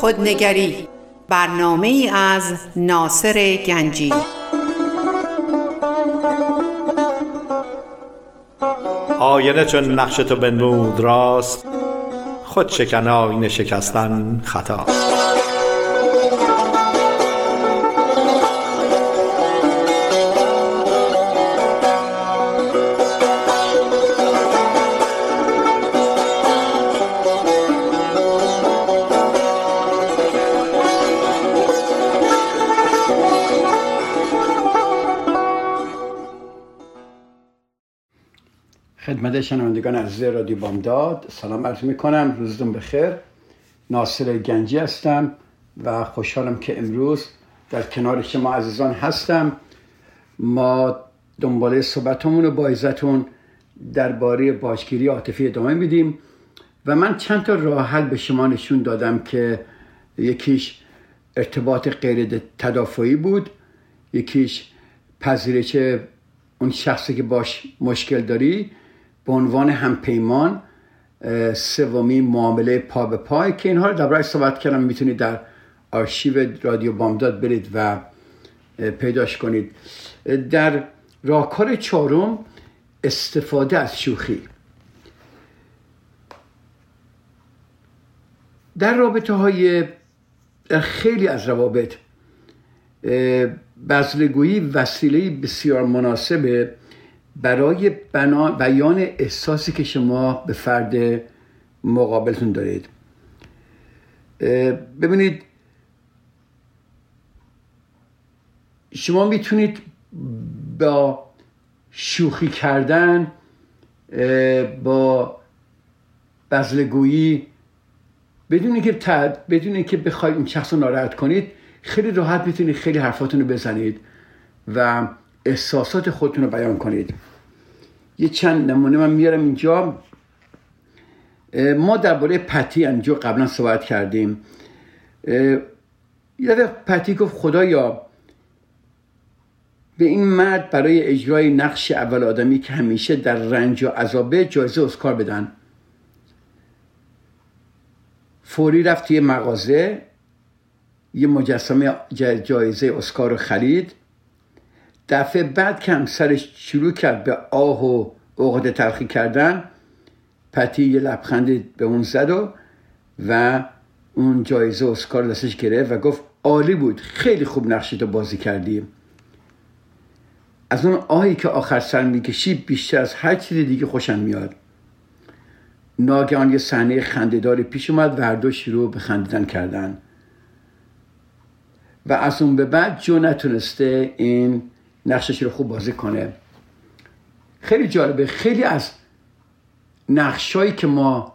خودنگری برنامه از ناصر گنجی. آینه چون نقش تو بنمود راست خود شکن آینه شکستن خطا خدمت شنوندگان از رادیو بامداد. سلام عرض می کنم روزتون بخیر. ناصر گنجی هستم و خوشحالم که امروز در کنار شما عزیزان هستم. ما دنباله صحبتمون رو با عزتون درباره باشگیری عاطفی ادامه میدیم و من چند تا راه حل به شما نشون دادم که یکیش ارتباط غیر تدافعی بود. یکیش پذیرش اون شخصی که باش مشکل داری. به عنوان همپیمان سومی معامله پا به پای که اینها رو در صحبت کردم می‌تونید در آرشیو رادیو بامداد برید و پیداش کنید. در راهکار چهارم استفاده از شوخی. در رابطه های خیلی از روابط بزلگویی وسیله بسیار مناسبه برای بیان احساسی که شما به فرد مقابلتون دارید. ببینید شما می‌تونید با شوخی کردن با بزلگویی بدون اینکه بدون اینکه بخواید اون شخص رو ناراحت کنید خیلی راحت می‌تونید خیلی حرفاتون رو بزنید و احساسات خودتون رو بیان کنید. یه چند نمونه من میارم اینجا. ما درباره پتی اینجا قبلا صحبت کردیم. یه پتی گفت خدایا به این مرد برای اجرای نقش اول آدمی که همیشه در رنج و عذابه جایزه اسکار بدن. فوری رفت یه مغازه یه مجسمه جایزه اسکار رو خرید. دفعه بعد که همسرش شروع کرد به آه و عقده تلخی کردن پتی یه لبخند به اون زد و و اون جایزه اسکار دستش گرفت و گفت عالی بود خیلی خوب نقشتو بازی کردی. از اون آهی که آخر سر می‌کشی بیشتر از هر چیز دیگه خوشم میاد. ناگهان یه صحنه خندهداری پیش اومد و هر دو شروع به خندیدن کردن. و از اون به بعد جو نتونسته این نقشش رو خوب بازی کنه. خیلی جالبه. خیلی از نقشایی که ما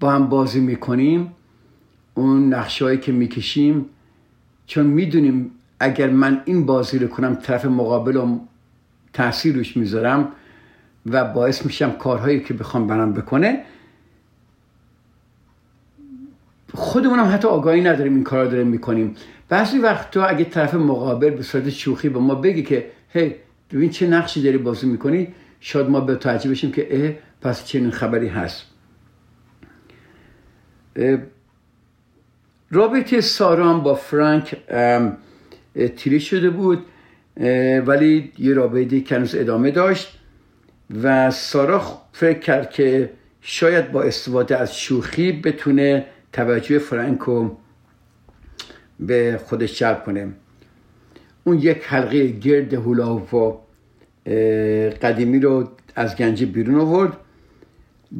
با هم بازی می‌کنیم اون نقشایی که می‌کشیم چون می‌دونیم اگر من این بازی رو کنم طرف مقابل رو تاثیر روش می‌ذارم و باعث میشم کارهایی که بخوام برام بکنه خودمون هم حتی آگاهی نداریم این کار رو داریم می‌کنیم. بعضی وقتا اگه طرف مقابل به صورت شوخی به ما بگه که هی ببین چه نقشی داری بازی می‌کنی؟ شاید ما به توجه بشیم که اه پس چنین خبری هست. رابطه سارام با فرانک تیری شده بود ولی یه رابطه که هنوز ادامه داشت و سارا فکر کرد که شاید با استفاده از شوخی بتونه توجه فرانکو به خودش جلب کنه. اون یک حلقه گرد و قدیمی رو از گنجی بیرون آورد.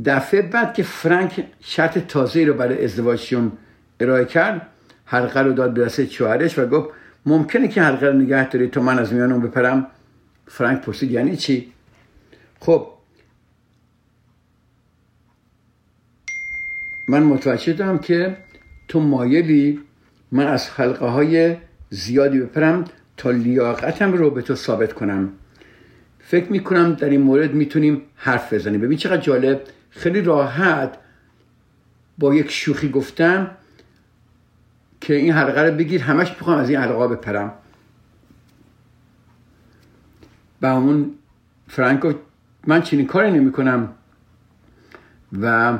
دفعه بعد که فرانک شرط تازه رو برای ازدواجشون ارائه کرد حلقه رو داد به دست شوهرش و گفت ممکنه که حلقه رو نگه داری تو من از میانم بپرم؟ فرانک پرسید یعنی چی؟ خب من متوجه دارم که تو مایلی من از حلقه های زیادی بپرم. تا لیاقتم رو به تو ثابت کنم. فکر می‌کنم در این مورد می‌تونیم حرف بزنیم. ببین چقدر جالب. خیلی راحت با یک شوخی گفتم که این حلقه رو بگیر همش می‌خوام از این حلقه بپرم. و همون فرانک گفت من چنین کاری نمی کنم و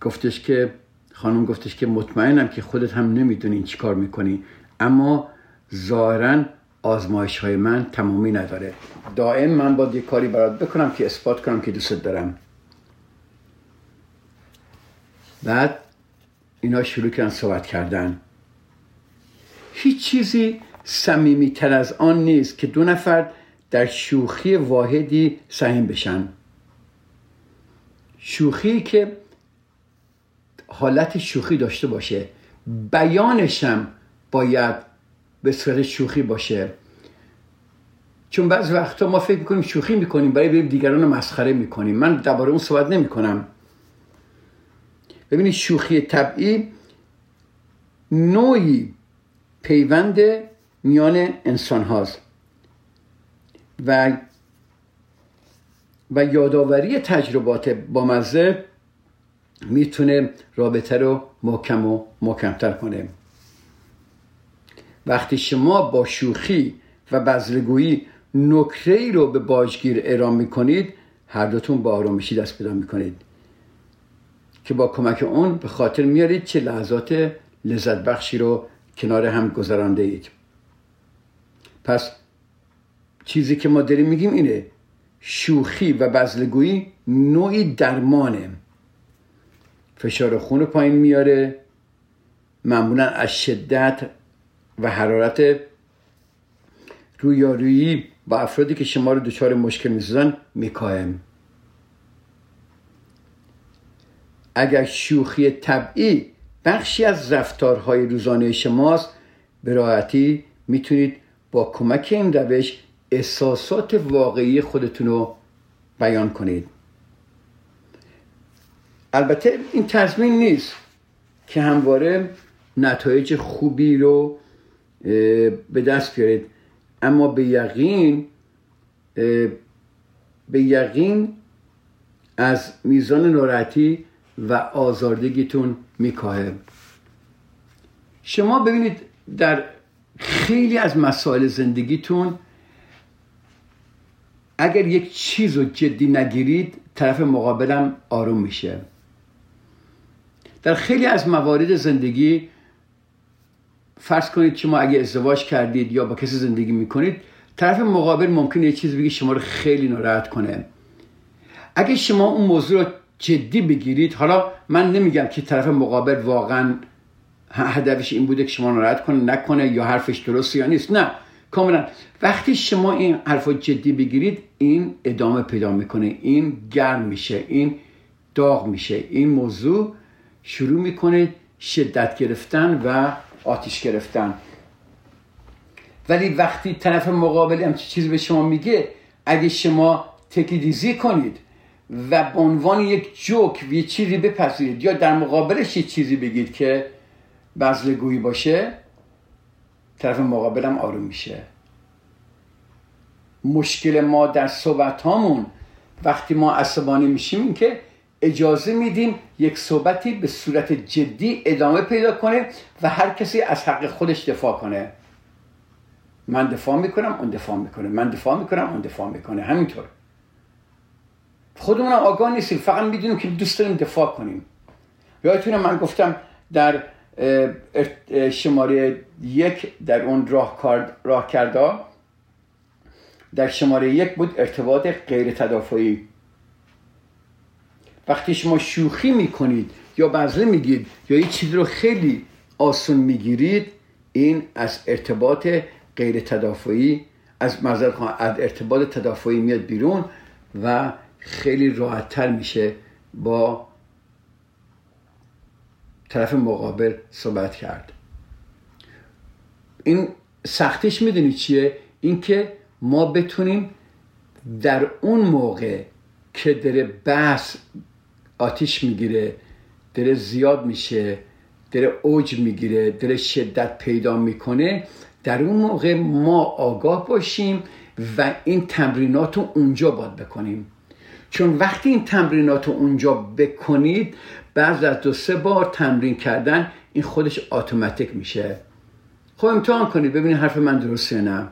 گفتش که خانم گفتش که مطمئنم که خودت هم نمی‌دونی چی کار می‌کنی. اما ظاهرا آزمایش های من تمامی نداره. دائم من باید یه کاری برات بکنم که اثبات کنم که دوست دارم. بعد اینا شروع کردن صحبت کردن. هیچ چیزی سمیمی تر از آن نیست که دو نفر در شوخی واحدی سهیم بشن. شوخی که حالت شوخی داشته باشه. بیانشم باید به صورت شوخی باشه. چون بعض وقتا ما فکر می‌کنیم شوخی می‌کنیم برای بریم دیگران رو مسخره می‌کنیم. من درباره اون صحبت نمی‌کنم. ببینید شوخی طبعی نوعی پیوند میان انسان هاست و و یادآوری تجربات با مزه می‌تونه رابطه رو محکم و محکمتر کنه. وقتی شما با شوخی و بزرگویی نکره ای رو به باجگیر اعلام می‌کنید هر دوتون با آرامشی دست پیدا می‌کنید. که با کمک اون به خاطر میارید چه لحظات لذت بخشی رو کنار هم گذرانده اید پس چیزی که ما داریم میگیم اینه شوخی و بزلگویی نوعی درمانه. فشار خون پایین میاره. معمولا از شدت و حرارت رویارویی با افرادی که شما رو دچار مشکل می‌سازن میکاهم اگر شوخی طبعی بخشی از رفتارهای روزانه شماست به راحتی می‌تونید با کمک این روش احساسات واقعی خودتون رو بیان کنید. البته این تضمین نیست که همواره نتایج خوبی رو به دست بیارید. اما به یقین به یقین از میزان ناراحتی و آزاردگیتون میکاهه. شما ببینید در خیلی از مسائل زندگیتون اگر یک چیز رو جدی نگیرید طرف مقابلم آروم میشه. در خیلی از موارد زندگی فرض کنید شما اگه ازدواج کردید یا با کسی زندگی می‌کنید طرف مقابل ممکنه یه چیز بگی شما رو خیلی ناراحت کنه. اگه شما اون موضوع رو جدی بگیرید حالا من نمیگم که طرف مقابل واقعا هدفش این بوده که شما ناراحت کنه نکنه یا حرفش درست یا نیست. نه کاملا. وقتی شما این حرف جدی بگیرید این ادامه پیدا می‌کنه این گرم میشه این داغ میشه این موضوع شروع می‌کنه شدت گرفتن و آتیش گرفتن. ولی وقتی طرف مقابل هم چیزی به شما میگه اگه شما تکیدیزی کنید و به عنوان یک جوک یه چیزی بپذیرید یا در مقابلش یه چیزی بگید که بزلگویی باشه طرف مقابلم آروم میشه. مشکل ما در صحبت هامون وقتی ما عصبانی میشیم این که اجازه میدیم یک صحبتی به صورت جدی ادامه پیدا کنه و هر کسی از حق خودش دفاع کنه. من دفاع می‌کنم اون دفاع می‌کنه. من دفاع می‌کنم اون دفاع می‌کنه. همینطور. خودمون آگاه نیستیم. فقط می‌دونیم که دوست داریم دفاع کنیم. یادتونه من گفتم در شماره یک در اون راه, راه کرده در شماره یک بود ارتباط غیر تدافعی وقتی شما شوخی می‌کنید یا بزله میگید یا یه چیزی رو خیلی آسون می‌گیرید این از ارتباط غیر تدافعی از از ارتباط تدافعی میاد بیرون و خیلی راحتتر میشه با طرف مقابل صحبت کرد. این سختیش می‌دونی چیه؟ اینکه ما بتونیم در اون موقع که داره بحث آتیش می‌گیره داره زیاد میشه داره اوج می‌گیره داره شدت پیدا می‌کنه. در اون موقع ما آگاه باشیم و این تمرینات رو اونجا باید بکنیم. چون وقتی این تمرینات رو اونجا بکنید بعد از دو سه بار تمرین کردن این خودش اتوماتیک میشه. خب امتحان کنید ببینید حرف من درسته نه.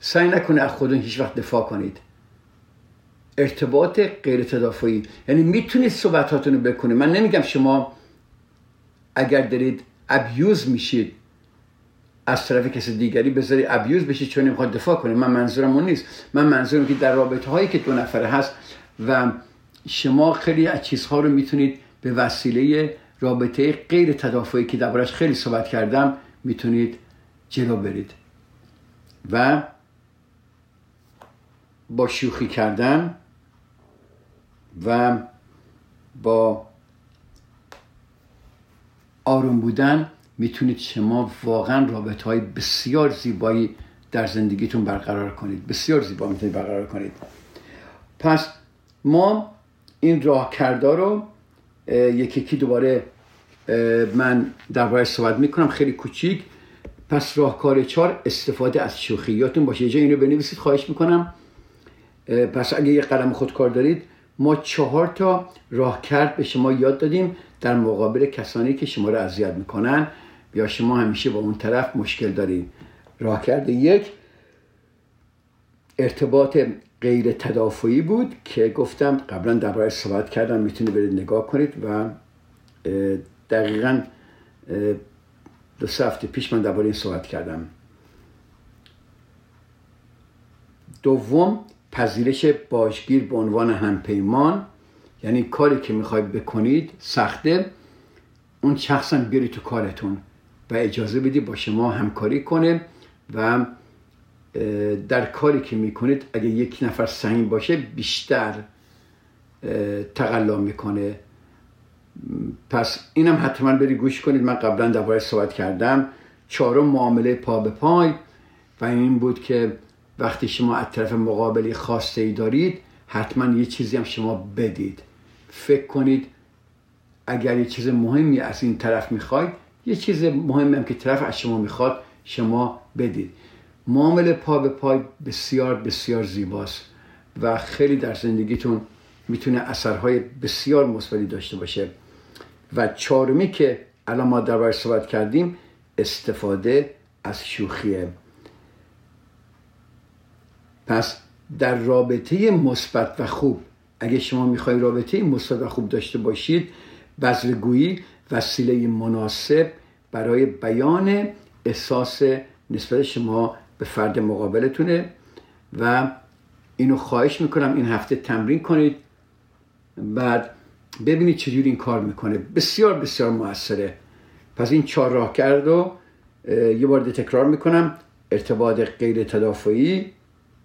سعی نکنه از خودتون هیچ وقت دفاع کنید. ارتباط غیر تدافعی. یعنی می‌تونید صحبتاتون رو بکنید. من نمیگم شما اگر دارید ابیوز میشید از طرف کسی دیگری بذاری ابیوز بشید چون نمی‌خواد دفاع کنه. من منظورم اون نیست. من منظورم که در رابطه هایی که دو نفره هست و شما خیلی از چیزها رو می‌تونید به وسیله رابطه غیر تدافعی که دربارش خیلی صحبت کردم می‌تونید جلو برید. و با شوخی کردن و با آروم بودن می‌تونید شما واقعا رابطه های بسیار زیبایی در زندگیتون برقرار کنید. بسیار زیبا می‌تونید برقرار کنید. پس ما این راه کرده رو یکی یکی دوباره من درباره صحبت می‌کنم خیلی کوچیک. پس راهکار چهار استفاده از شوخی یادتون باشه یه جای اینو بنویسید خواهش می‌کنم. پس اگه یه قلم خودکار دارید ما چهار تا راه کرد به شما یاد دادیم در مقابل کسانی که شما رو اذیت می‌کنن. یا شما همیشه با اون طرف مشکل دارید راه کرده یک ارتباط غیر تدافعی بود که گفتم قبلا درباره صحبت کردم می‌تونید برید نگاه کنید و دقیقا دو سه هفته پیش من درباره این صحبت کردم. دوم پذیرش باشگیر به عنوان همپیمان یعنی کاری که می‌خواید بکنید سخته. اون شخص هم بیاری تو کارتون و اجازه بدی با شما همکاری کنه و در کاری که می‌کنید اگه یک نفر سنگین باشه بیشتر تقلا می‌کنه. پس اینم حتما بری گوش کنید. من قبلا درباره صحبت کردم. چهارم معامله پا به پای و این بود که وقتی شما از طرف مقابلی خواسته ای دارید حتما یه چیزی هم شما بدید. فکر کنید اگر یه چیز مهمی از این طرف می‌خواید یه چیز مهمی هم که طرف از شما می‌خواد شما بدید. معامله پا به پای بسیار بسیار زیباست و خیلی در زندگیتون می‌تونه اثرهای بسیار مثبتی داشته باشه. و چهارمی که الان ما در صحبت کردیم استفاده از شوخیه. پس در رابطه مثبت و خوب اگه شما می‌خواید رابطه مثبت و خوب داشته باشید بذرگویی وسیله مناسب برای بیان احساس نسبت شما به فرد مقابلتونه و اینو خواهش می‌کنم این هفته تمرین کنید. بعد ببینید چجوری این کار می‌کنه. بسیار بسیار موثره. پس این چهار راه کرد رو یه بار تکرار می‌کنم. ارتباط غیر تدافعی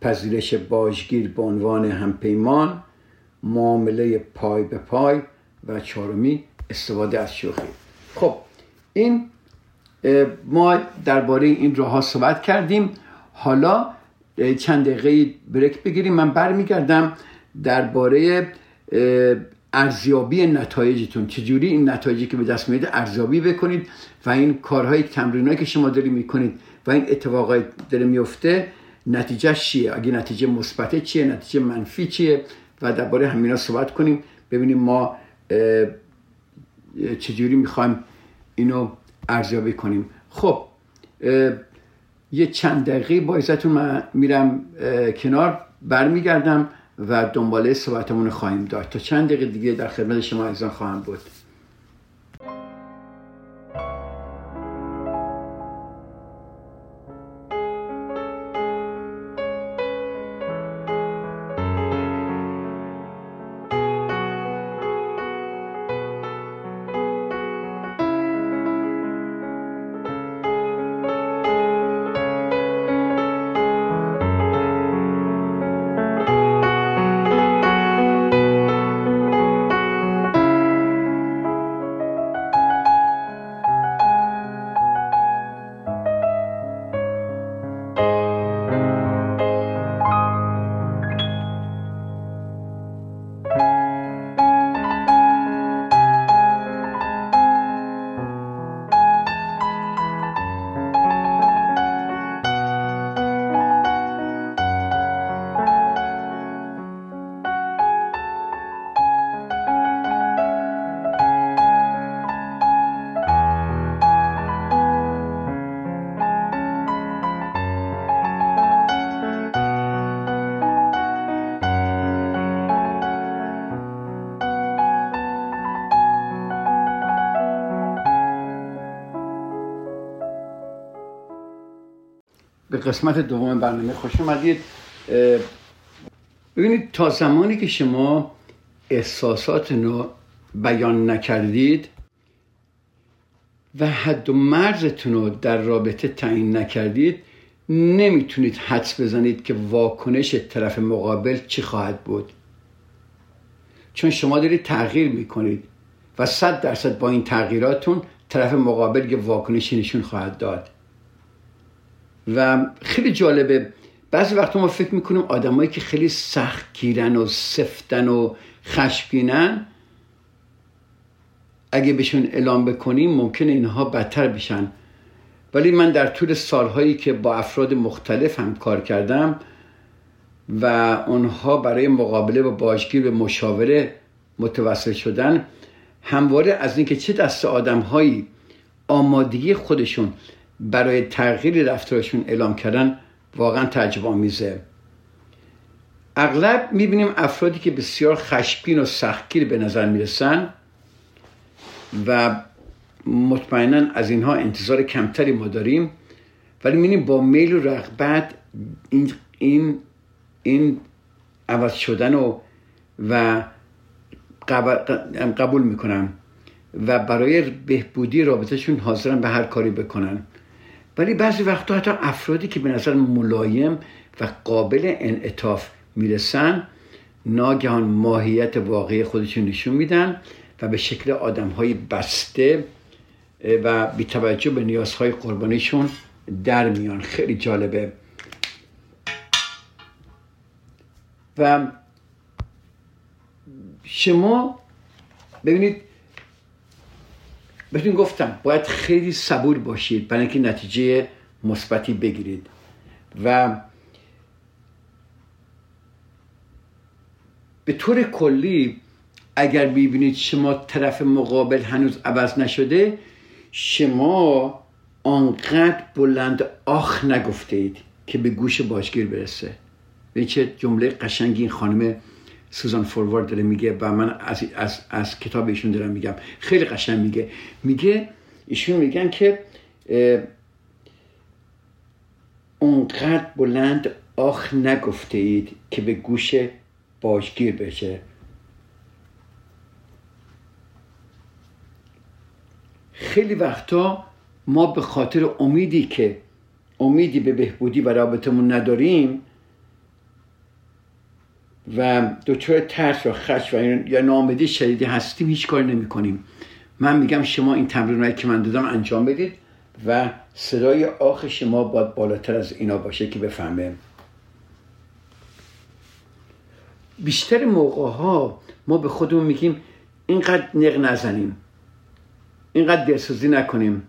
پذیرش باجگیر به عنوان همپیمان معامله پای به پای و چهارمی استفاده از شوخی. خب این ما درباره این راه ها صحبت کردیم. حالا چند دقیقه بریک بگیریم. من برمیگردم درباره ارزیابی نتایجتون. چجوری این نتایجی که به دست میده ارزیابی بکنید و این کارهای تمرینایی که شما داری می‌کنید و این اتفاقای داره میفته نتیجه چیه؟ اگه نتیجه مثبت چیه؟ نتیجه منفی چیه؟ و درباره همینا صحبت کنیم. ببینیم ما چجوری می‌خوایم اینو ارزیابی کنیم. خب یه چند دقیقه با ازتون من میرم کنار برمیگردم و دنباله صحبتمون خواهیم داشت. تا چند دقیقه دیگه در خدمت شما عزیزان خواهم بود. قسمت دوم برنامه خوش اومدید. ببینید تا زمانی که شما احساسات رو بیان نکردید و حد و مرزتون رو در رابطه تعیین نکردید نمی‌تونید حدس بزنید که واکنش طرف مقابل چی خواهد بود. چون شما دارید تغییر می‌کنید و صد درصد با این تغییراتون طرف مقابل یه واکنشی نشون خواهد داد. و خیلی جالبه بعضی وقتا ما فکر می‌کنیم آدمایی که خیلی سخت گیرن و سفتن و خشمگینن اگه بهشون اعلام بکنیم ممکن اینها بدتر بشن. ولی من در طول سالهایی که با افراد مختلف هم کار کردم و اونها برای مقابله با باشگیر به مشاوره متوسل شدن همواره از اینکه چه دست آدمهایی آمادگی خودشون برای تغییر رفتارشون اعلام کردن واقعا تعجب آمیزه اغلب می‌بینیم افرادی که بسیار خشمگین و سختگیر به نظر می‌رسن و مطمئنا از اینها انتظار کمتری ما داریم ولی می‌بینیم با میل و رغبت این این این عوض شدن و و قبول می‌کنن و برای بهبودی رابطهشون حاضرن به هر کاری بکنن. ولی بعضی وقتا حتی افرادی که به نظر ملایم و قابل انعطاف می‌رسن ناگهان ماهیت واقعی خودشون نشون میدن و به شکل آدم های بسته و بی توجه به نیازهای قربانیشون در میان. خیلی جالبه. و شما ببینید بهتون گفتم باید خیلی صبور باشید برای اینکه نتیجه مثبتی بگیرید. و به طور کلی اگر ببینید شما طرف مقابل هنوز عوض نشده شما آنقدر بلند آخ نگفته اید که به گوش باشگیر برسه. به چه جمله قشنگی این خانم سوزان فوروارد داره میگه و من از, از, از کتاب ایشون دارم میگم. خیلی قشنگ میگه. میگه ایشون میگن که اونقدر بلند آخ نگفته اید که به گوش باشگیر بشه. خیلی وقتا ما به خاطر امیدی که امیدی به بهبودی و رابطمون نداریم و دچار ترس و خش و یا نامدی شدیدی هستیم هیچ کار نمی کنیم من میگم شما این تمرین که من دادم انجام بدید و صدای آخ شما باید بالاتر از اینا باشه که بفهمه. بیشتر موقع ها ما به خودمون میگیم اینقدر نق نزنیم. اینقدر دلسوزی نکنیم.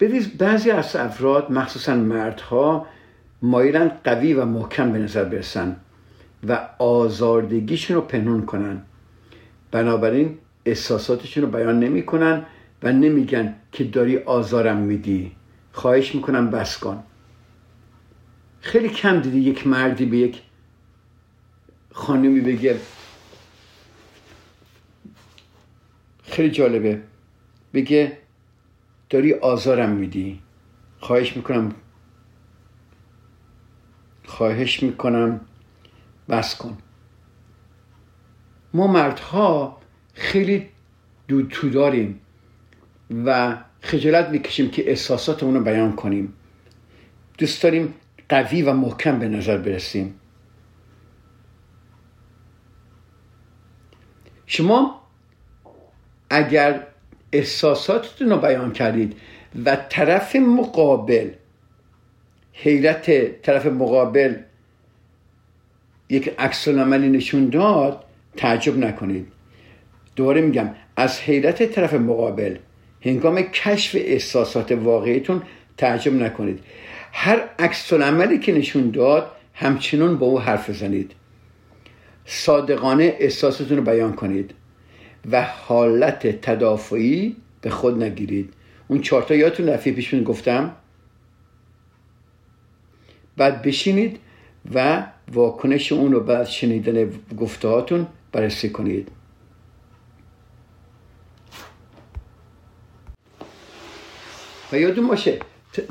ببینید بعضی از افراد مخصوصا مردها مایلن قوی و محکم به نظر برسن و آزاردگیشون رو پنهون کنن. بنابراین احساساتشون رو بیان نمی‌کنن و نمیگن که داری آزارم میدی. خواهش می‌کنم بس کن. خیلی کم دیدی یک مردی به یک خانمی بگه. خیلی جالبه. بگه داری آزارم میدی. خواهش می‌کنم خواهش می‌کنم بس کن. ما مردها خیلی دود تو داریم و خجالت می‌کشیم که احساساتمون رو بیان کنیم. دوست داریم قوی و محکم به نظر برسیم. شما اگر احساساتتون رو بیان کردید و طرف مقابل حیرت طرف مقابل یک عکس عملی نشون داد تعجب نکنید. دوباره میگم از حیرت طرف مقابل هنگام کشف احساسات واقعیتون تعجب نکنید. هر عکس عملی که نشون داد همچنان با او حرف بزنید. صادقانه احساستون رو بیان کنید و حالت تدافعی به خود نگیرید. اون چهارتا یادتون دفعه پیش گفتم؟ بعد بشینید و واکنش اون رو بعد شنیدن گفته بررسی کنید. و یادون باشه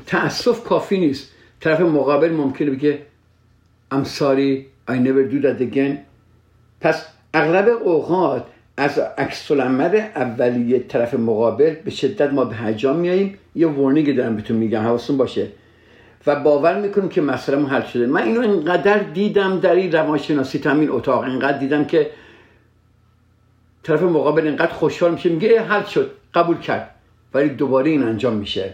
تاسف کافی نیست. طرف مقابل ممکنه بگه I'm sorry I never do that again. پس اغلب اوقات از عکس العمل اولیه طرف مقابل به شدت ما به هجام میاییم یه ورنینگ دارم بهتون میگم حواستون باشه. و باور می‌کنیم که مسئله حل شده. من اینو اینقدر دیدم در این روانشناسی همین اتاق. اینقدر دیدم که طرف مقابل اینقدر خوشحال میشه. میگه حل شد. قبول کرد. ولی دوباره این انجام میشه.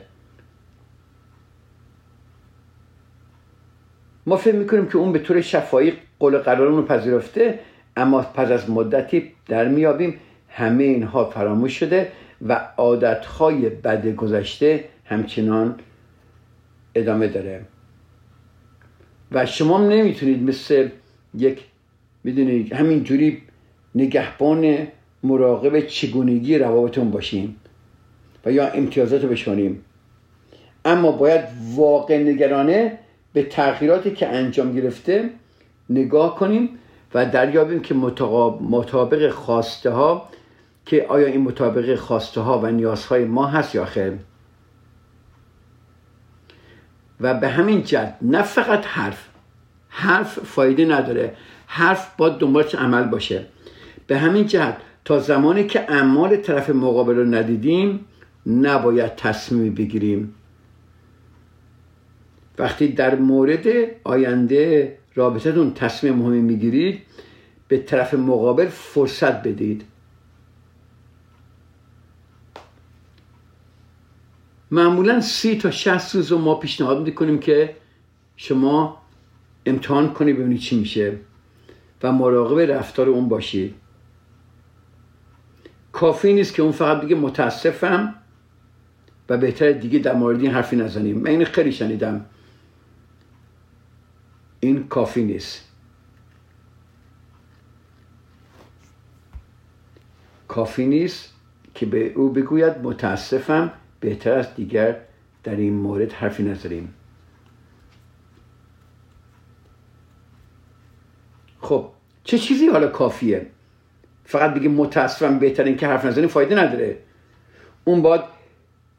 ما فکر می‌کنیم که اون به طور شفایی قول قرارمون رو پذیرفته اما پس از مدتی در میابیم همه اینها فراموش شده و عادتهای بد گذشته همچنان ادامه داره. و شما نمی‌تونید مثل یک می‌دونید همینجوری نگهبان مراقب چگونگی روابطون باشیم و یا امتیازات رو اما باید واقع نگرانه به تغییراتی که انجام گرفته نگاه کنیم و دریابیم که مطابق خواسته ها که آیا این مطابق خواسته ها و نیازهای ما هست یا خیر. و به همین جد نه فقط حرف حرف فایده نداره. حرف باید دنبالش عمل باشه. به همین جهت تا زمانی که اعمال طرف مقابل رو ندیدیم نباید تصمیم بگیریم. وقتی در مورد آینده رابطتون تصمیم مهمی می‌گیرید به طرف مقابل فرصت بدید. معمولا سی تا شست روز رو ما پیشنهاد می‌کنیم که شما امتحان کنید ببینید چی میشه و مراقب رفتار اون باشید کافی نیست که اون فقط بگه متاسفم و بهتر دیگه در مورد این حرفی نزنیم. من این خیلی شنیدم. این کافی نیست. کافی نیست که به او بگوید متاسفم بهتر است دیگر در این مورد حرفی نزنیم. خب چه چیزی حالا کافیه؟ فقط بگیم متاسفم بهترین که حرف نزنیم فایده نداره. اون باید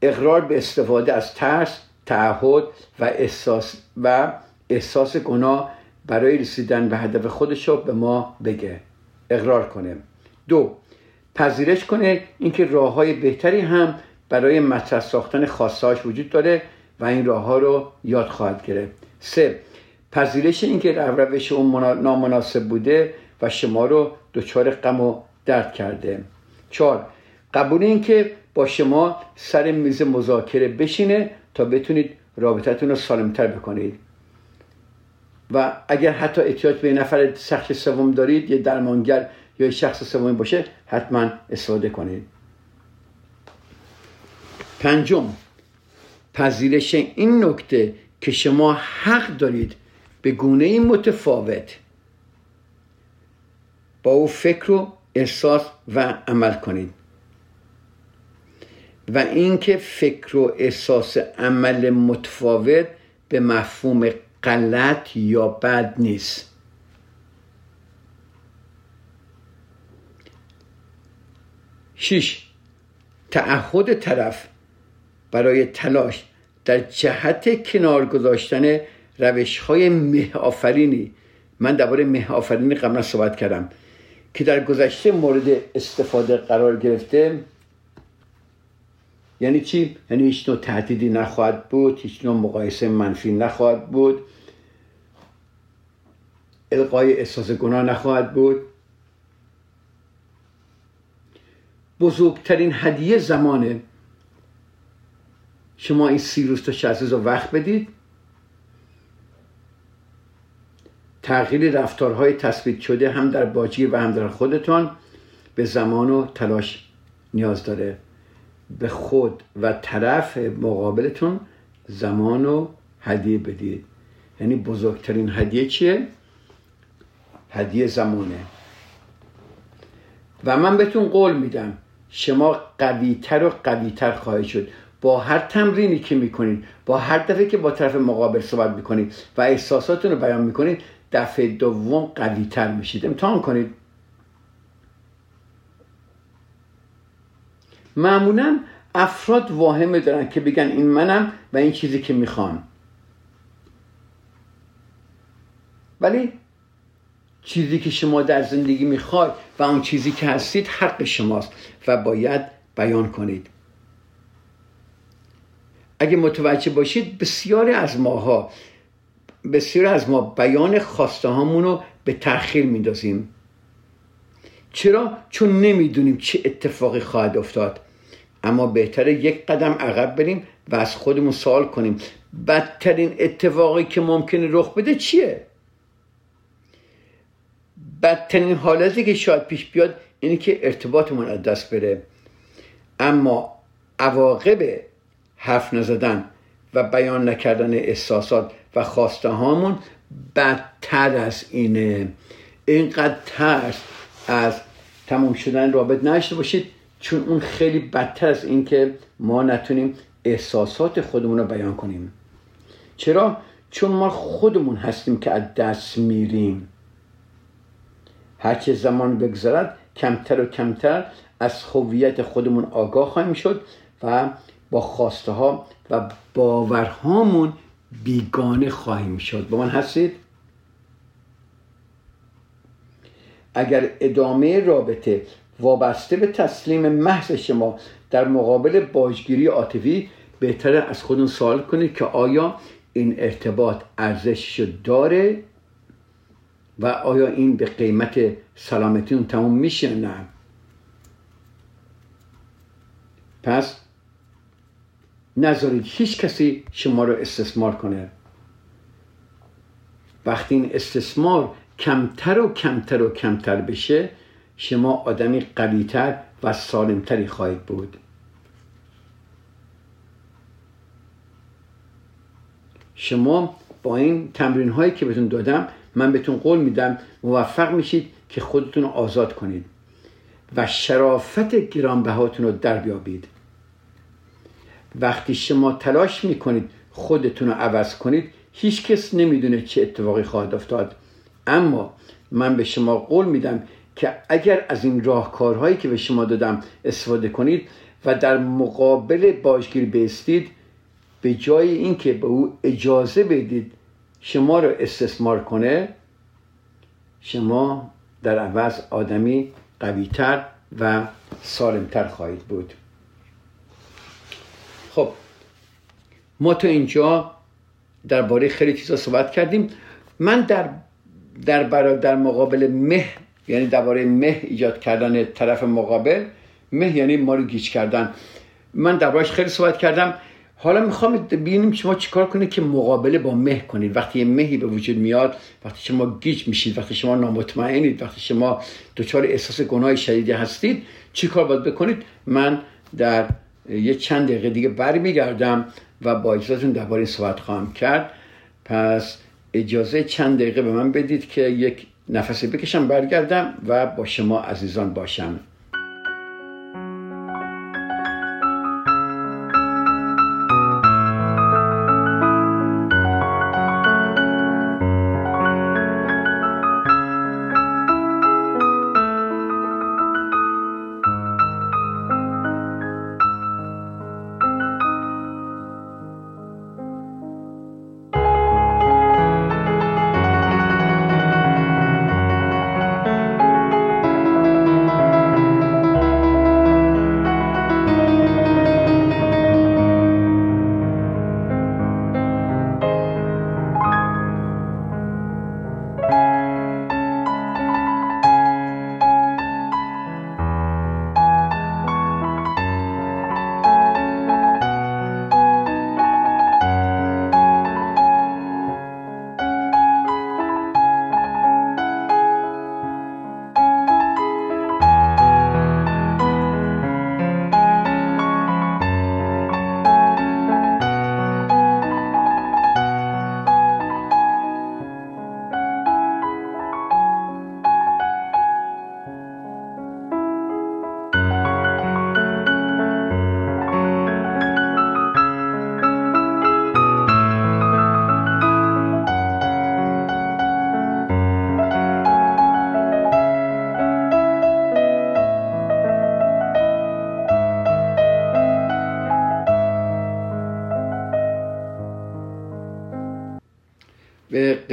اقرار به استفاده از ترس تعهد و احساس و احساس گناه برای رسیدن به هدف خودش رو به ما بگه. اقرار کنه. دو پذیرش کنه اینکه راه های بهتری هم برای مطرح ساختن خواستهاش وجود داره و این راه ها رو یاد خواهد گرفت. سه پذیرش اینکه روش اون نامناسب بوده و شما رو دچار غم و درد کرده. چهار قبول اینکه با شما سر میز مذاکره بشینه تا بتونید رابطتون رو سالمتر بکنید. و اگر حتی احتیاج به نفر شخص سوم دارید یه درمانگر یا شخص سومی باشه حتما استفاده کنید. پنجم پذیرش این نکته که شما حق دارید به گونه متفاوت با او فکر و احساس و عمل کنید. و اینکه فکر و احساس عمل متفاوت به مفهوم غلط یا بد نیست. شش تعهد طرف برای تلاش در جهت کنار گذاشتن روش های مه آفرینی من درباره مه آفرینی قبلا صحبت کردم که در گذشته مورد استفاده قرار گرفته. یعنی چی؟ یعنی هیچ نوع تهدیدی نخواهد بود هیچ نوع مقایسه منفی نخواهد بود. القای احساس گناه نخواهد بود. بزرگترین هدیه زمانه شما این سی روز تا شست رو وقت بدید. تغییر رفتارهای تثبیت شده هم در باجی و هم در خودتان به زمان و تلاش نیاز داره. به خود و طرف مقابلتون زمان و هدیه بدید. یعنی بزرگترین هدیه چیه؟ هدیه زمانه. و من بهتون قول میدم شما قویتر و قویتر خواهید شد. با هر تمرینی که می‌کنید با هر دفعه که با طرف مقابل صحبت می‌کنید و احساساتتون رو بیان می‌کنید دفعه دوم قویتر میشید. امتحان کنید. معمولا افراد واهمه دارن که بگن این منم و این چیزی که می‌خوان. ولی چیزی که شما در زندگی می‌خواید و اون چیزی که هستید حق شماست و باید بیان کنید. اگه متوجه باشید بسیاری از ماها بسیاری از ما بیان خواسته رو به تأخیر میندازیم چرا؟ چون نمی‌دونیم چه اتفاقی خواهد افتاد اما بهتره یک قدم عقب بریم و از خودمون سوال کنیم بدترین اتفاقی که ممکنه رخ بده چیه؟ بدترین حالتی که شاید پیش بیاد اینه که ارتباطمون از دست بره اما عواقب حرف نزدن و بیان نکردن احساسات و خواسته هامون بدتر از اینه. اینقدر ترس از تموم شدن رابط نشته باشید چون اون خیلی بدتر از این که ما نتونیم احساسات خودمون رو بیان کنیم. چرا؟ چون ما خودمون هستیم که از دست میریم. هرچه زمان بگذرد کمتر و کمتر از هویت خودمون آگاه خواهیم شد و با خواسته ها و باورهامون بیگانه خواهیم شد. با من هستید؟ اگر ادامه رابطه وابسته به تسلیم محض شما در مقابل باجگیری عاطفی بهتره از خودون سوال کنید که آیا این ارتباط ارزشش داره و آیا این به قیمت سلامتیون تموم میشه؟ نه. پس نذارید هیچ کسی شما رو استثمار کنه. وقتی این استثمار کمتر و کمتر و کمتر بشه شما آدمی قویتر و سالمتری خواهید بود. شما با این تمرین هایی که بهتون دادم من بهتون قول میدم موفق میشید که خودتون رو آزاد کنید و شرافت گرانبهاتون رو در بیابید. وقتی شما تلاش می‌کنید خودتون رو عوض کنید هیچ کس نمی‌دونه چه اتفاقی خواهد افتاد. اما من به شما قول میدم که اگر از این راهکارهایی که به شما دادم استفاده کنید و در مقابل باشگیر بیستید به جای اینکه به او اجازه بدید شما رو استثمار کنه شما در عوض آدمی قویتر و سالمتر خواهید بود. خب ما تا اینجا درباره خیلی چیزا صحبت کردیم. من در در در مقابل مه یعنی درباره مه ایجاد کردن طرف مقابل مه یعنی ما رو گیج کردن. من دربارش خیلی صحبت کردم. حالا می‌خوام ببینیم شما چیکار کنید که مقابله با مه کنید. وقتی یه مهی به وجود میاد وقتی شما گیج میشید وقتی شما نامطمئنید وقتی شما دچار احساس گناه شدیدی هستید چیکار باید بکنید؟ من در یه چند دقیقه دیگه برمیگردم و با اجازهتون درباره این صحبت خواهم کرد. پس اجازه چند دقیقه به من بدید که یک نفسی بکشم برگردم و با شما عزیزان باشم.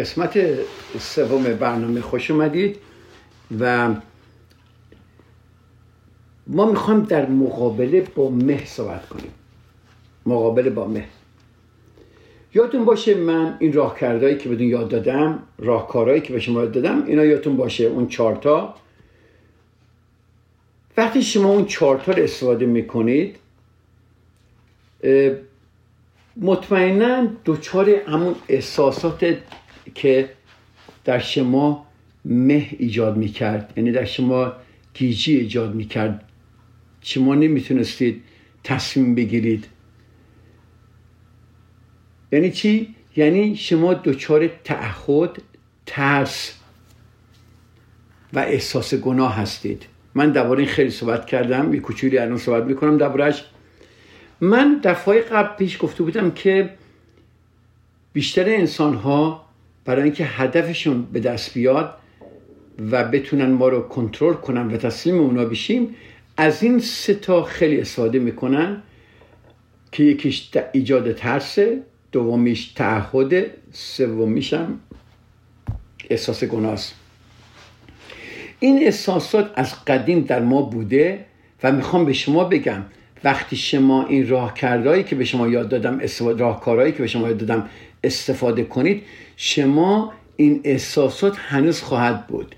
قسمت سوم برنامه خوش اومدید و ما می‌خوایم در مقابله با مه صحبت کنیم. مقابله با مه. یادتون باشه من این راهکردهایی که بدون یاد دادم راهکارهایی که به شما یاد دادم اینا یادتون باشه اون چارتا وقتی شما اون چارتا رو استفاده می‌کنید مطمئنا دچار همون احساسات که در شما مه ایجاد می‌کرد. یعنی در شما گیجی ایجاد می‌کرد. شما نمی‌تونستید تصمیم بگیرید. یعنی چی؟ یعنی شما دچار تعهد ترس و احساس گناه هستید. من درباره این خیلی صحبت کردم. یه کوچولی الان صحبت می‌کنم دربارهش من دفعه قبل پیش گفته بودم که بیشتر انسان ها برای اینکه هدفشون به دست بیاد و بتونن ما رو کنترل کنن و تسلیم اونا بشیم از این سه تا خیلی استفاده می‌کنن که یکیش ایجاد ترسه دومیش تعهد سومیش هم احساس گناست این احساسات از قدیم در ما بوده و می‌خوام به شما بگم وقتی شما این راهکارهایی که به شما یاد دادم راهکارهایی که به شما یاد دادم استفاده کنید شما این احساسات هنوز خواهد بود.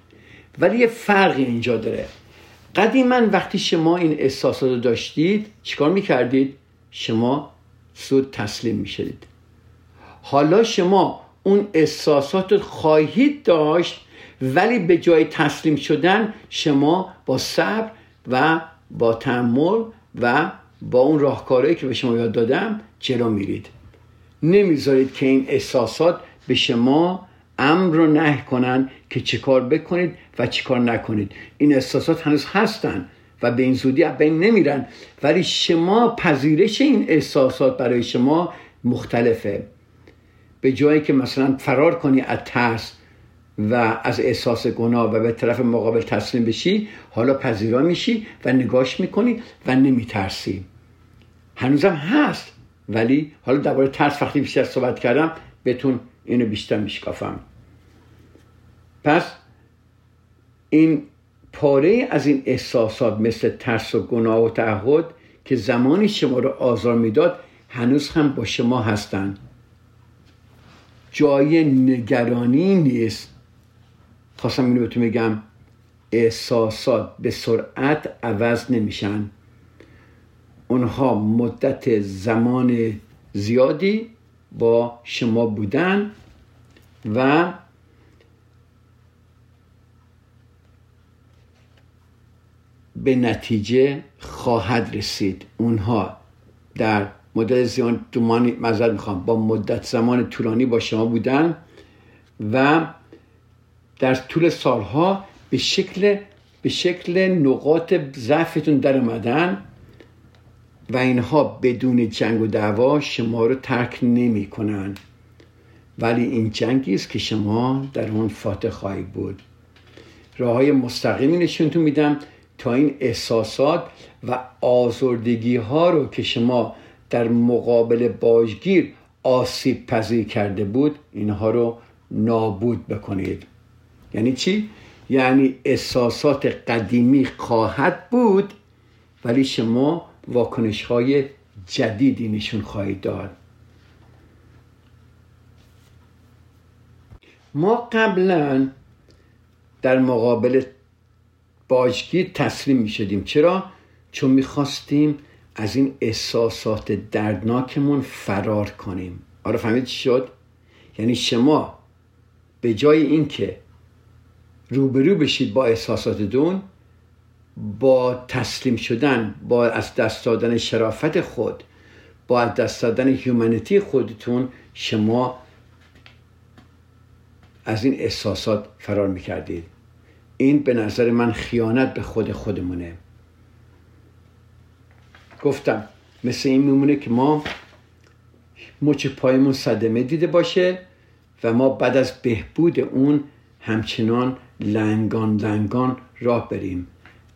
ولی یه فرقی اینجا داره. قدیما وقتی شما این احساسات رو داشتید چیکار می‌کردید؟ شما سود تسلیم می‌شدید. حالا شما اون احساسات رو خواهید داشت ولی به جای تسلیم شدن شما با صبر و با تحمل و با اون راهکارهایی که به شما یاد دادم جلو میرید. نمی‌ذارید که این احساسات به شما امر رو نه کنن که چیکار بکنید و چیکار نکنید. این احساسات هنوز هستن و به این زودی بین نمیرن. ولی شما پذیرش این احساسات برای شما مختلفه. به جایی که مثلا فرار کنی از ترس و از احساس گناه و به طرف مقابل تسلیم بشی حالا پذیرا میشی و نگاش می‌کنی و نمیترسی. هنوزم هست ولی حالا درباره ترس وقتی بیشتر صحبت کردم بهتون اینو بیشتر میشکافم. پس این پاره از این احساسات مثل ترس و گناه و تعهد که زمانی شما رو آزار می‌داد هنوز هم با شما هستند جای نگرانی نیست. خواستم اینو بهتون بگم احساسات به سرعت عوض نمیشن. اونها مدت زمان زیادی با شما بودن. و به نتیجه خواهد رسید اونها در مدت زمان دومانی مزد می‌خوام با مدت زمان طولانی با شما بودن و در طول سالها به شکل به شکل نقاط ضعفتون در اومدن و اینها بدون جنگ و دعوا شما رو ترک نمی کنن. ولی این جنگی است که شما در اون فاتح خواهید بود. راه های مستقیمی نشونتون میدم تا این احساسات و آزردگی ها رو که شما در مقابل باجگیر آسیب پذیر کرده بود اینها رو نابود بکنید. یعنی چی؟ یعنی احساسات قدیمی خواهد بود ولی شما واکنش های جدیدی نشون خواهید داد. ما قبلا در مقابل باجگیر تسلیم می شدیم چرا؟ چون می خواستیم از این احساسات دردناکمون فرار کنیم آره فهمید چی شد؟ یعنی شما به جای اینکه روبرو بشید با احساساتتون با تسلیم شدن با از دست دادن شرافت خود با از دست دادن هیومانیتی خودتون شما از این احساسات فرار می‌کردید. این به نظر من خیانت به خود خودمونه. گفتم مثل این میمونه که ما مچ پایمون صدمه دیده باشه و ما بعد از بهبود اون همچنان لنگان لنگان راه بریم.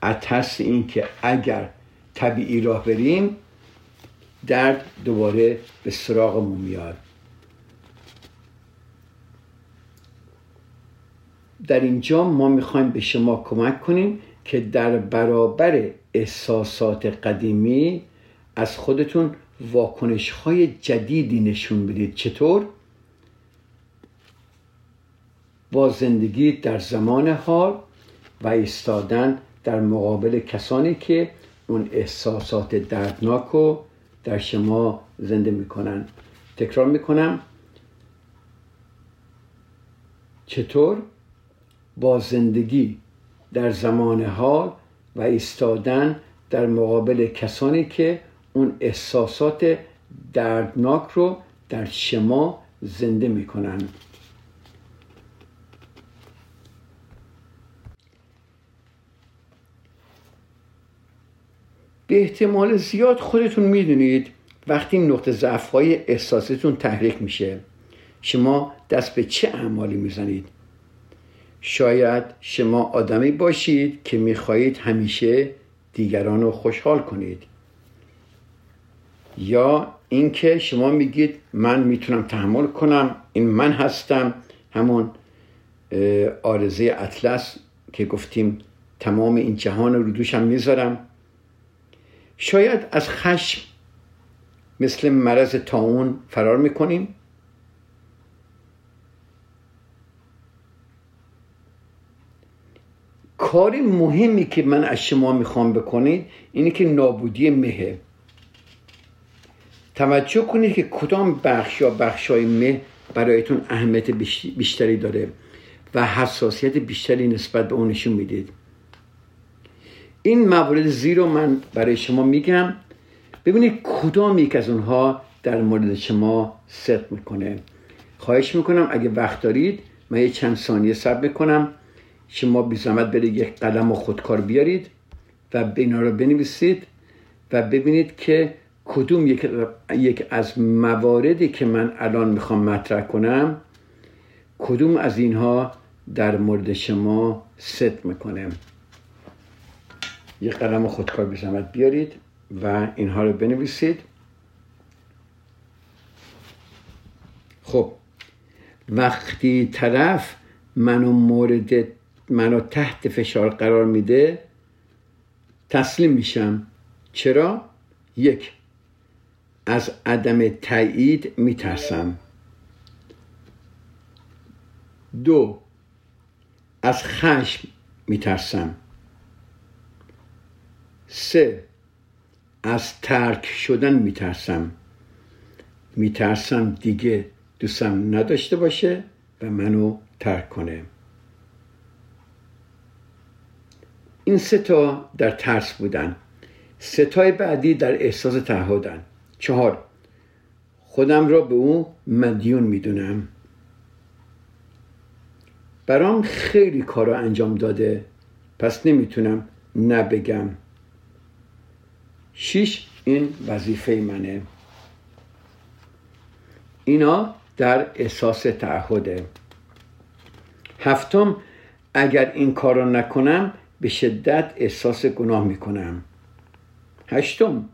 از ترس این که اگر طبیعی راه بریم درد دوباره به سراغمون میاد. در اینجا ما می‌خوایم به شما کمک کنیم که در برابر احساسات قدیمی از خودتون واکنش های جدیدی نشون بدید. چطور؟ با زندگی در زمان حال و ایستادن در مقابل کسانی که اون احساسات دردناک رو در شما زنده می‌کنن. تکرار می‌کنم. چطور؟ با زندگی در زمان حال و ایستادن در مقابل کسانی که اون احساسات دردناک رو در شما زنده می‌کنن به احتمال زیاد خودتون می‌دونید وقتی نقطه ضعف های احساستون تحریک میشه شما دست به چه اعمالی می‌زنید؟ شاید شما آدمی باشید که می‌خواهید همیشه دیگران رو خوشحال کنید. یا اینکه شما میگید من می‌تونم تحمل کنم این من هستم. همون آرزه اطلس که گفتیم تمام این جهان رو دوشم می‌ذارم. شاید از خشم مثل مرض تاون فرار می‌کنیم. کار مهمی که من از شما می‌خوام بکنید اینه که نابودی مهه توجه کنید که کدام بخش یا بخش های مه برایتون اهمیت بیشتری داره و حساسیت بیشتری نسبت به اون نشون می‌دید. این موارد زیرو من برای شما میگم. ببینید کدام یک از اونها در مورد شما ست می‌کنه. خواهش می‌کنم اگه وقت دارید من یه چند ثانیه صبر می‌کنم. شما بی زحمت برید یک قلم و خودکار بیارید و اینا رو بنویسید و ببینید که کدوم یک, یک از مواردی که من الان می‌خوام مطرح کنم کدوم از اینها در مورد شما ست می‌کنه. یک قلم خودکار بی زحمت بیارید و اینها رو بنویسید. خب وقتی طرف منو مورد منو تحت فشار قرار میده تسلیم میشم. چرا؟ یک از عدم تایید میترسم. دو از خشم میترسم. سه از ترک شدن میترسم. میترسم دیگه دوستم نداشته باشه و منو ترک کنه. این سه تا در ترس بودن. ستای بعدی در احساس تعهدن. چهار خودم را به او مدیون می‌دونم. برام خیلی کارا انجام داده. پس نمی‌تونم نبگم. شیش این وظیفه منه. اینا در احساس تعهده. هفتم اگر این کار را نکنم به شدت احساس گناه می‌کنم. هشتم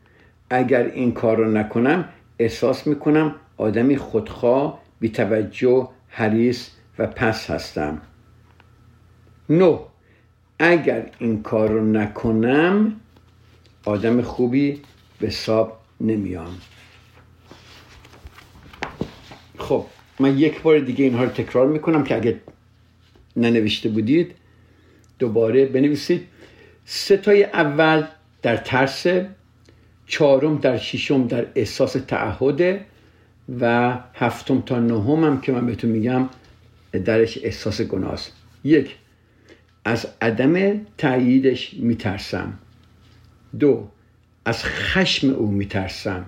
اگر این کار را نکنم احساس می‌کنم آدمی خودخواه بیتوجه حریص و پس هستم. نه اگر این کار رو نکنم آدم خوبی به ساب نمیام. خب من یک بار دیگه اینها رو تکرار می‌کنم که اگه ننوشته بودید دوباره بنویسید. ستای اول در ترس چهارم در ششم در احساس تعهد و هفتم تا نهم هم که من بهتون میگم درش احساس گناه یک از عدم تاییدش میترسم. دو از خشم او میترسم.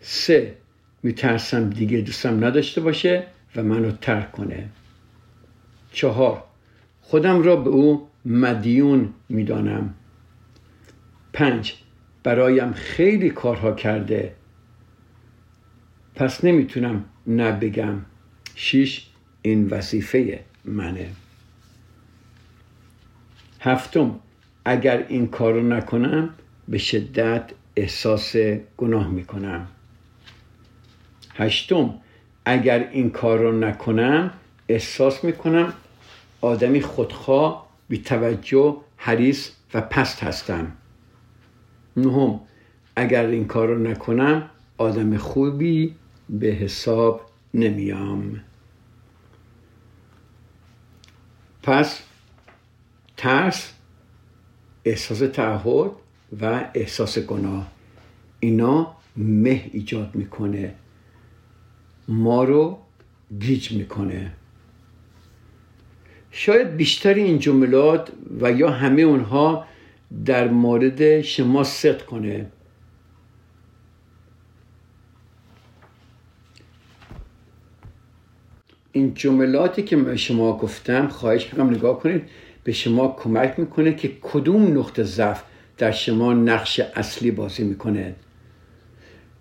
سه میترسم دیگه دوستم نداشته باشه و منو ترک کنه. چهار خودم را به او مدیون می‌دانم. پنج برایم خیلی کارها کرده. پس نمی‌تونم نبگم. شیش این وظیفه منه. هفتم اگر این کار رو نکنم به شدت احساس گناه می‌کنم. هشتم اگر این کار رو نکنم احساس می‌کنم آدمی خودخواه بی توجه حریص و پست هستم نهم اگر این کار رو نکنم آدم خوبی به حساب نمیام. پس ترس احساس تعهد و احساس گناه. اینا مه ایجاد می‌کنه. ما رو گیج می‌کنه. شاید بیشتر این جملات و یا همه اونها در مورد شما صدق کنه. این جملاتی که شما گفتم خواهش می‌کنم نگاه کنید به شما کمک می‌کنه که کدوم نقطه ضعف در شما نقش اصلی بازی می‌کنه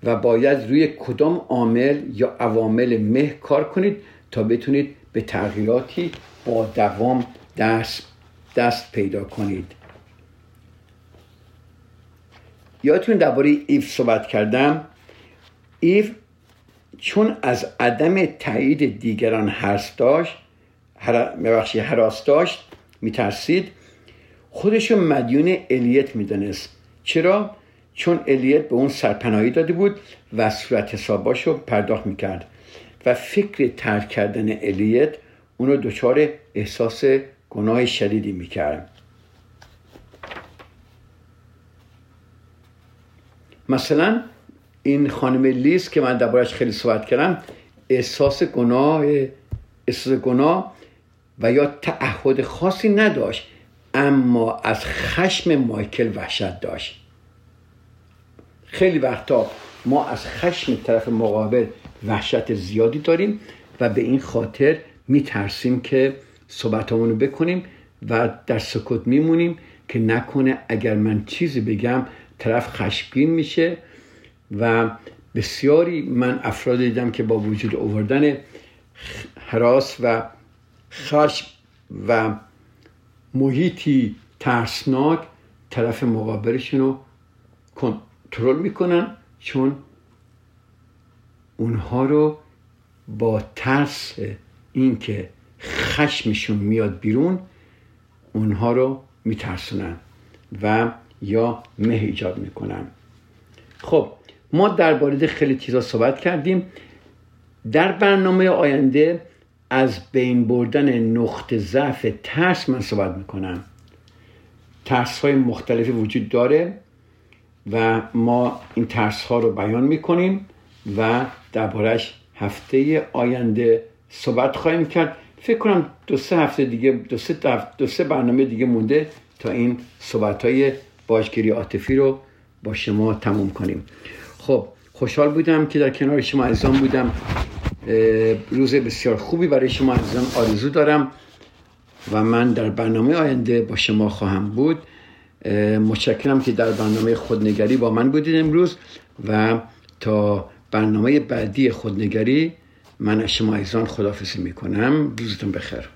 و باید روی کدام عامل یا عوامل مه کار کنید تا بتونید به تغییراتی با دوام دست, دست پیدا کنید. یادتون درباره ایف صحبت کردم. ایف چون از عدم تایید دیگران حرس داشت هر... حراس داشت میترسید. خودشو مدیون الیت می‌دانست چرا؟ چون الیت به اون سرپناهی داده بود و صورت حساباشو پرداخت می‌کرد. و فکر ترک کردن الیت اونو دچار احساس گناه شدیدی می‌کرد مثلا این خانم لیز که من دربارش خیلی صحبت کردم احساس گناه احساس گناه و یا تعهد خاصی نداشت اما از خشم مایکل وحشت داشت. خیلی وقتا ما از خشم طرف مقابل وحشت زیادی داریم و به این خاطر میترسیم که صحبتامونو بکنیم و در سکوت میمونیم که نکنه اگر من چیزی بگم طرف خشمگین میشه و بسیاری من افراد دیدم که با وجود آوردن حراس و خشم و محیطی ترسناک طرف مقابلشون رو کنترل می‌کنن چون اونها رو با ترس اینکه خشمشون میاد بیرون اونها رو میترسونن و یا مه ایجاد می‌کنن. خب ما در خیلی چیزا صحبت کردیم. در برنامه آینده از بین بردن نقطه ضعف ترس من صحبت می‌کنم. ترس های مختلفی وجود داره و ما این ترس ها رو بیان می‌کنیم و دربارهش هفته آینده صحبت خواهیم کرد. فکر کنم دو سه هفته دیگه دو سه, دو سه برنامه دیگه مونده تا این صحبت های باشگیری عاطفی رو با شما تموم کنیم. خب خوشحال بودم که در کنار شما عزیزان بودم. روز بسیار خوبی برای شما عزیزان آرزو دارم و من در برنامه آینده با شما خواهم بود. متشکرم که در برنامه خودنگری با من بودید امروز و تا برنامه بعدی خودنگری من از شما عزیزان خدافزی می‌کنم. روزتون بخیر.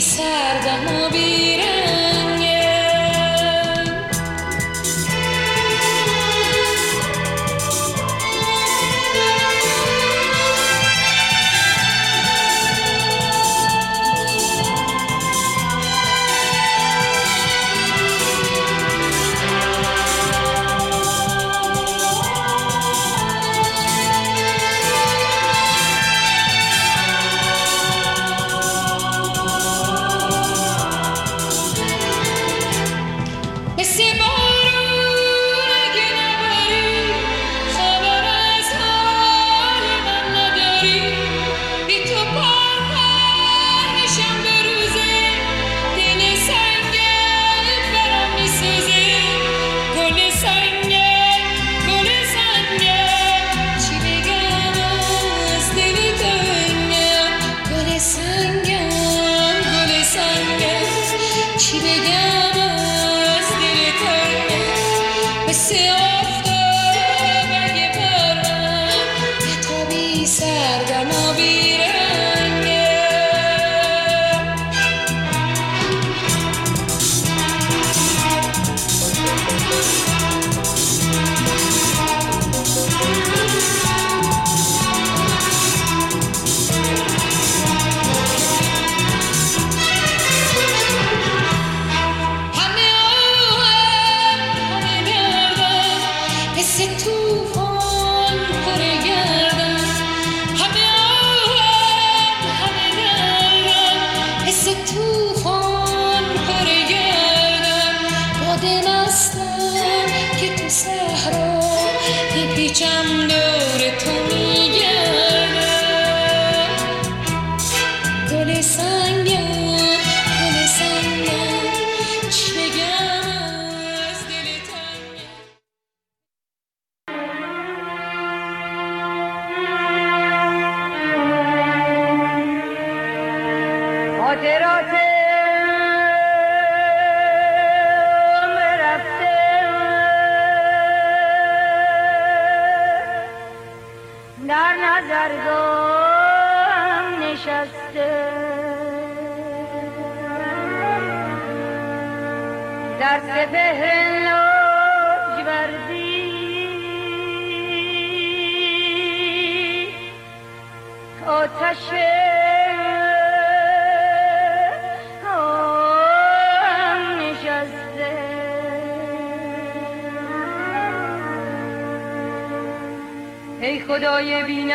sarda mobil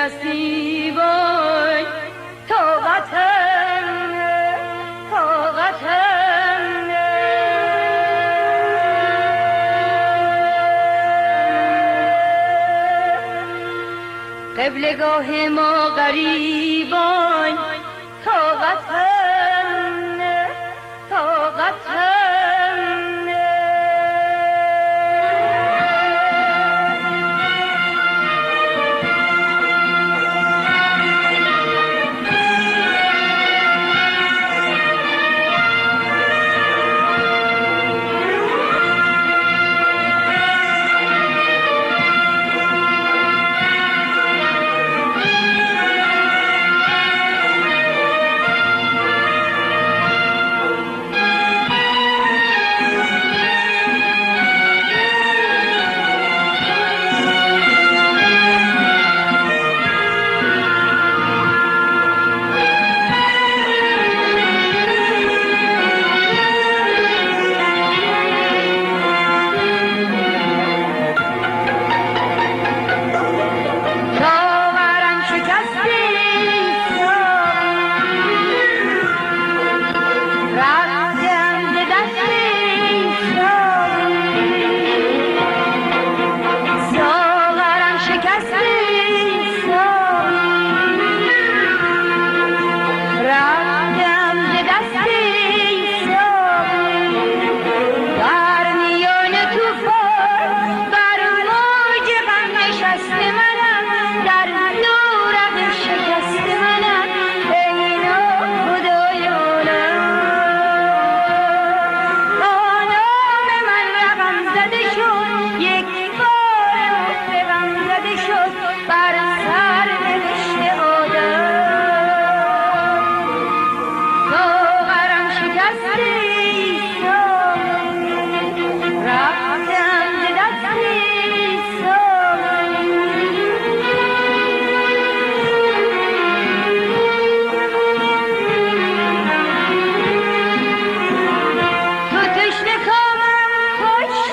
سی وای طاقتم طاقتم. قبلگاه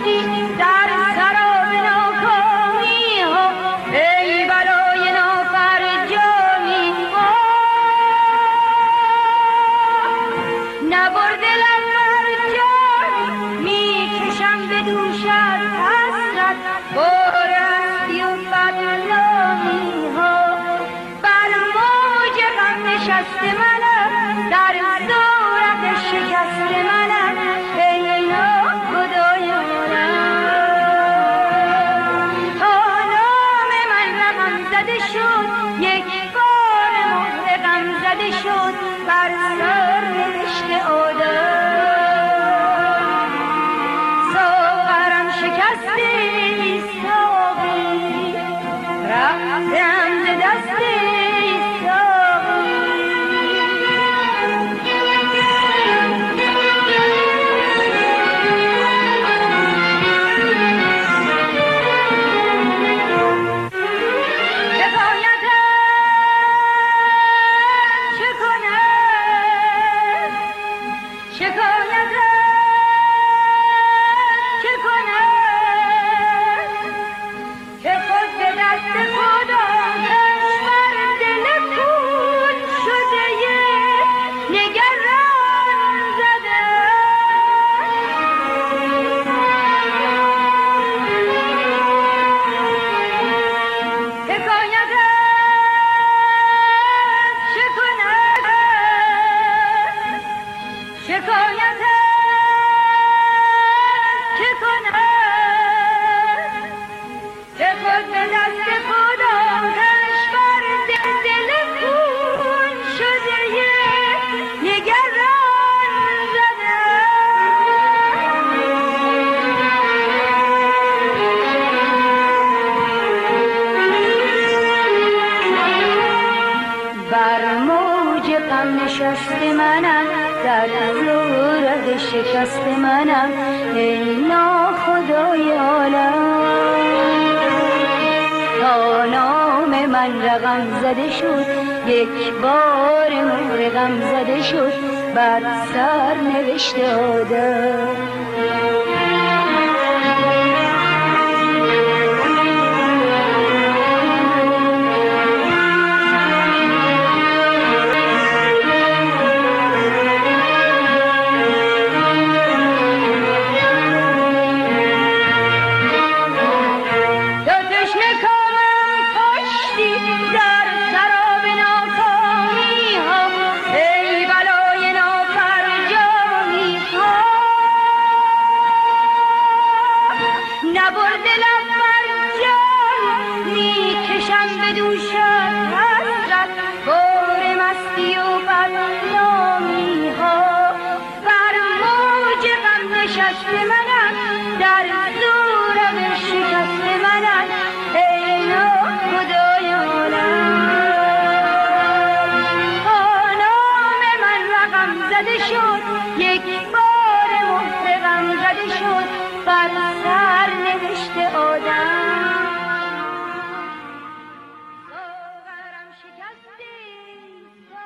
Thank you. شد. یک بار مور غم زده شد. بر سر نوشته آدم.